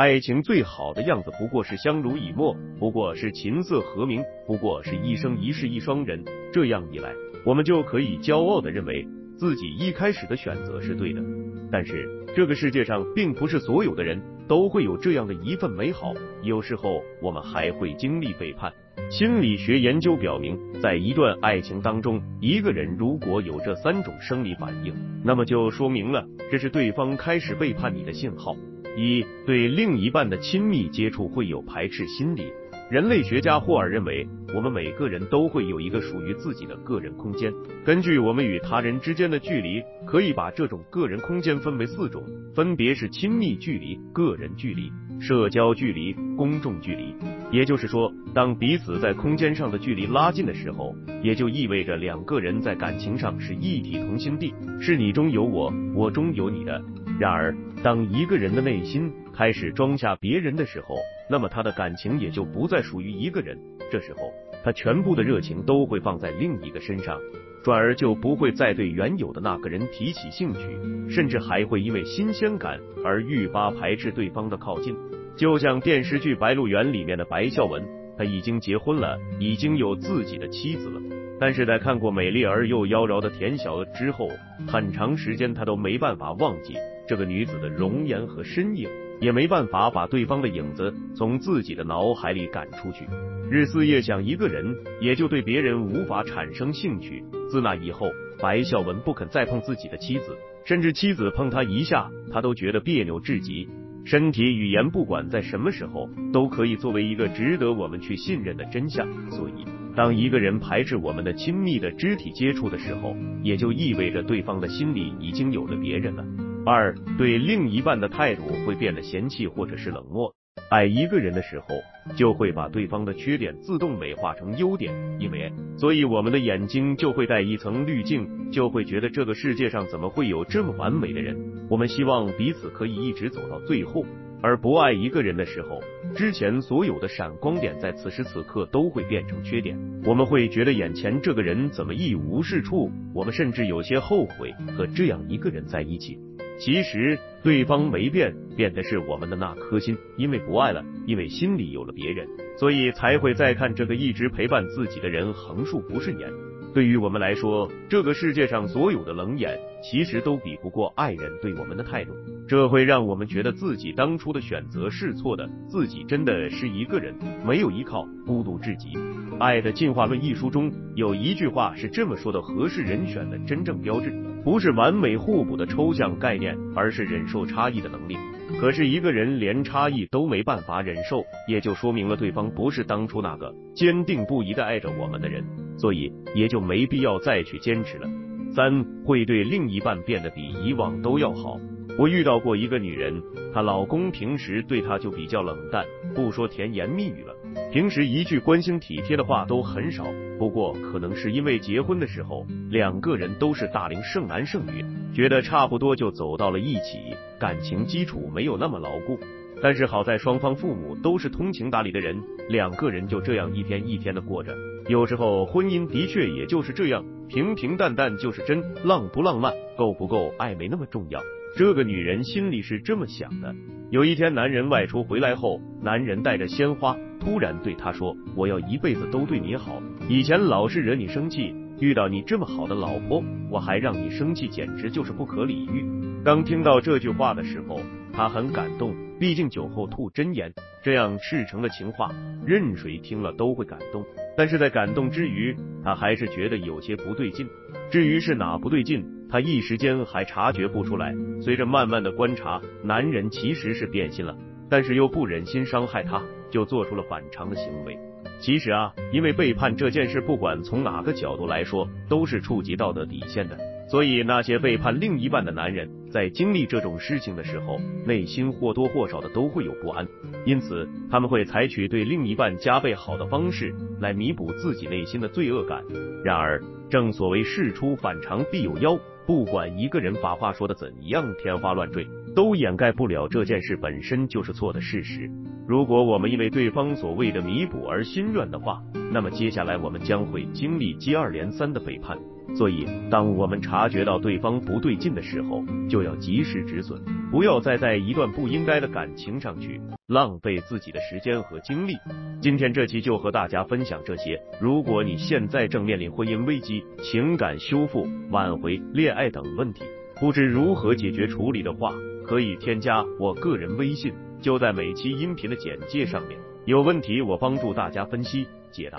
爱情最好的样子不过是相濡以沫，不过是琴瑟和鸣，不过是一生一世一双人。这样一来，我们就可以骄傲的认为自己一开始的选择是对的。但是这个世界上并不是所有的人都会有这样的一份美好，有时候我们还会经历背叛。心理学研究表明，在一段爱情当中，一个人如果有这三种生理反应，那么就说明了这是对方开始背叛你的信号。一对另一半的亲密接触会有排斥心理。人类学家霍尔认为，我们每个人都会有一个属于自己的个人空间。根据我们与他人之间的距离，可以把这种个人空间分为四种，分别是亲密距离、个人距离、社交距离、公众距离。也就是说，当彼此在空间上的距离拉近的时候，也就意味着两个人在感情上是一体同心地，是你中有我，我中有你的。然而，当一个人的内心开始装下别人的时候，那么他的感情也就不再属于一个人。这时候，他全部的热情都会放在另一个身上，转而就不会再对原有的那个人提起兴趣，甚至还会因为新鲜感而愈发排斥对方的靠近。就像电视剧《白鹿原》里面的白孝文，他已经结婚了，已经有自己的妻子了。但是在看过美丽而又妖娆的田小娥之后，很长时间他都没办法忘记。这个女子的容颜和身影，也没办法把对方的影子从自己的脑海里赶出去。日思夜想一个人，也就对别人无法产生兴趣。自那以后，白孝文不肯再碰自己的妻子，甚至妻子碰他一下，他都觉得别扭至极。身体语言不管在什么时候，都可以作为一个值得我们去信任的真相。所以，当一个人排斥我们的亲密的肢体接触的时候，也就意味着对方的心里已经有了别人了。二对另一半的态度会变得嫌弃或者是冷漠。爱一个人的时候，就会把对方的缺点自动美化成优点，因为所以我们的眼睛就会带一层滤镜，就会觉得这个世界上怎么会有这么完美的人？我们希望彼此可以一直走到最后。而不爱一个人的时候，之前所有的闪光点在此时此刻都会变成缺点。我们会觉得眼前这个人怎么一无是处？我们甚至有些后悔和这样一个人在一起。其实对方没变，变的是我们的那颗心，因为不爱了，因为心里有了别人，所以才会再看这个一直陪伴自己的人横竖不顺眼。对于我们来说，这个世界上所有的冷眼，其实都比不过爱人对我们的态度。这会让我们觉得自己当初的选择是错的，自己真的是一个人，没有依靠，孤独至极。《爱的进化论》一书中有一句话是这么说的：合适人选的真正标志。不是完美互补的抽象概念，而是忍受差异的能力。可是一个人连差异都没办法忍受，也就说明了对方不是当初那个坚定不移的爱着我们的人，所以也就没必要再去坚持了。三会对另一半变得比以往都要好。我遇到过一个女人，她老公平时对她就比较冷淡，不说甜言蜜语了。平时一句关心体贴的话都很少，不过可能是因为结婚的时候两个人都是大龄剩男剩女，觉得差不多就走到了一起，感情基础没有那么牢固。但是好在双方父母都是通情达理的人，两个人就这样一天一天的过着。有时候婚姻的确也就是这样，平平淡淡就是真，浪不浪漫，够不够爱没那么重要。这个女人心里是这么想的。有一天，男人外出回来后，男人带着鲜花，突然对他说：“我要一辈子都对你好，以前老是惹你生气，遇到你这么好的老婆，我还让你生气，简直就是不可理喻。”当听到这句话的时候，他很感动，毕竟酒后吐真言，这样赤诚的情话，任谁听了都会感动。但是在感动之余，他还是觉得有些不对劲。至于是哪不对劲，他一时间还察觉不出来。随着慢慢的观察，男人其实是变心了，但是又不忍心伤害他，就做出了反常的行为。其实啊，因为背叛这件事，不管从哪个角度来说，都是触及道德底线的。所以那些背叛另一半的男人，在经历这种事情的时候，内心或多或少的都会有不安，因此他们会采取对另一半加倍好的方式来弥补自己内心的罪恶感。然而，正所谓事出反常必有妖，不管一个人把话说的怎样天花乱坠，都掩盖不了这件事本身就是错的事实。如果我们因为对方所谓的弥补而心软的话，那么接下来我们将会经历接二连三的背叛。所以，当我们察觉到对方不对劲的时候，就要及时止损，不要再在一段不应该的感情上去浪费自己的时间和精力。今天这期就和大家分享这些。如果你现在正面临婚姻危机、情感修复、挽回、恋爱等问题，不知如何解决处理的话，可以添加我个人微信，就在每期音频的简介上面。有问题我帮助大家分析解答。